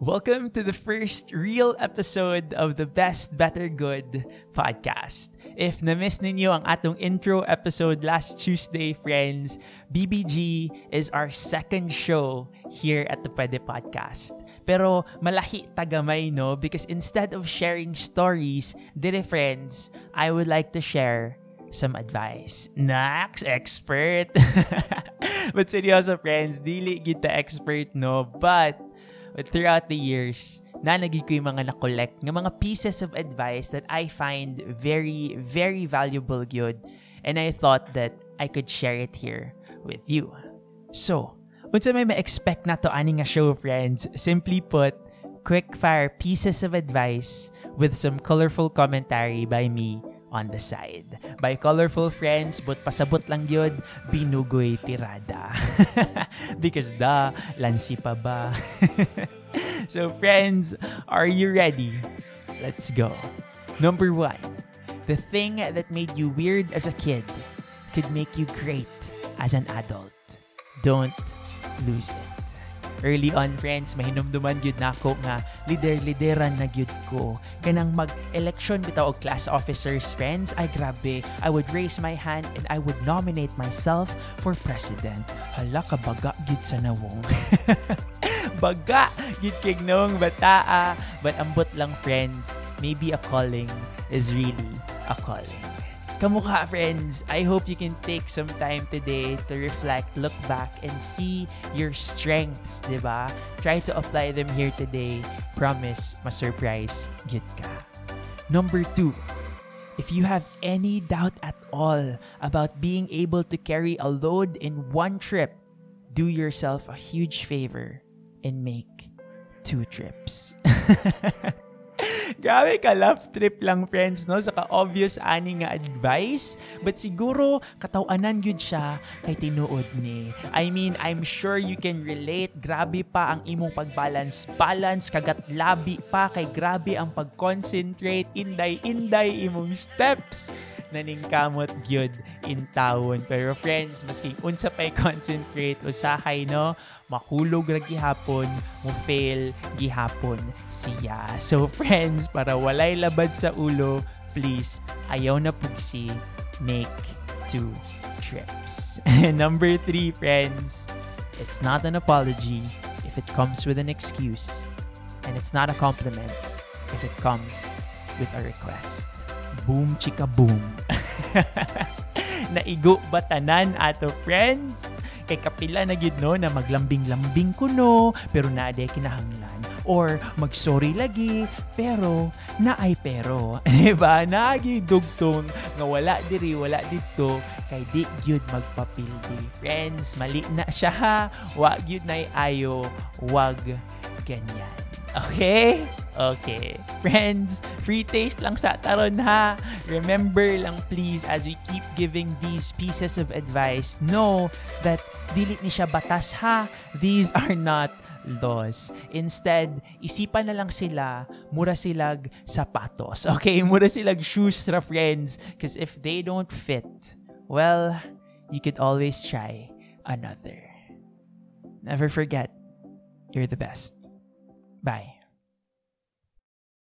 Welcome to the first real episode of the Best Better Good podcast. If na-miss ninyo ang atong intro episode last Tuesday, friends, BBG is our second show here at the Pwede Podcast. Pero malahi tagamay, no? Because instead of sharing stories, dire friends, I would like to share some advice. Nax, expert! but seryoso, friends, dili kita expert, no? But throughout the years, nanagig ko yung mga na-collect ng mga pieces of advice that I find very, very valuable good. And I thought that I could share it here with you. So, unsa may ma-expect na to ani nga show, friends? Simply put, quick fire pieces of advice with some colorful commentary by me on the side. By colorful friends, but pasabot lang yun, binugoy tirada. Because da, lansi pa ba? so friends, are you ready? Let's go. Number one, the thing that made you weird as a kid could make you great as an adult. Don't lose it early on friends mahinumduman gyud nako nga lider-lideran na gyud ko. Kanang mag-election bitaw og class officers friends ay grabe. I would raise my hand and I would nominate myself for president. Hala ka baga gyud sa nawong. Baga gyud kay nong bataa. But ambot lang friends maybe a calling is really a calling Kamukha friends, I hope you can take some time today to reflect, look back, and see your strengths, di ba? Try to apply them here today. Promise, ma-surprise gid ka. Number two, if you have any doubt at all about being able to carry a load in one trip, do yourself a huge favor and make two trips. Grabe ka, love trip lang, friends, no? Sa ka-obvious ani nga advice. But siguro, katawanan yun siya kay tinuod ni. I mean, I'm sure you can relate. Grabe pa ang imong pag-balance. Balance, kagat labi pa. Kay grabe ang pag-concentrate. Inday-inday imong steps naningkamot gyud in tawon pero friends maski unsa pay concentrate usahay no mahulog ra gihapon, mo fail gihapon siya. So friends, para walay labad sa ulo, please, ayaw na pugsi, make two trips. Number three, friends, it's not an apology if it comes with an excuse. And it's not a compliment if it comes with a request. Boom chika boom. Naigo ba tanan ato friends? kay kapila na gid no na maglambing-lambing kuno pero na ade kinahanglan. Or magsorry lagi pero na ay pero. Diba? Nagi dugtong nga wala diri wala dito kay di gyud magpapildi. Friends mali na siya ha? Wa gyud nay ayo wag ganyan. Okay Okay. Friends, free taste lang sa taron ha. Remember lang please as we keep giving these pieces of advice, know that dili ni siya batas ha. These are not laws. Instead, isipan na lang sila, mura silag sapatos. Okay, mura silag shoes ra friends. Because if they don't fit, well, you could always try another. Never forget, you're the best. Bye.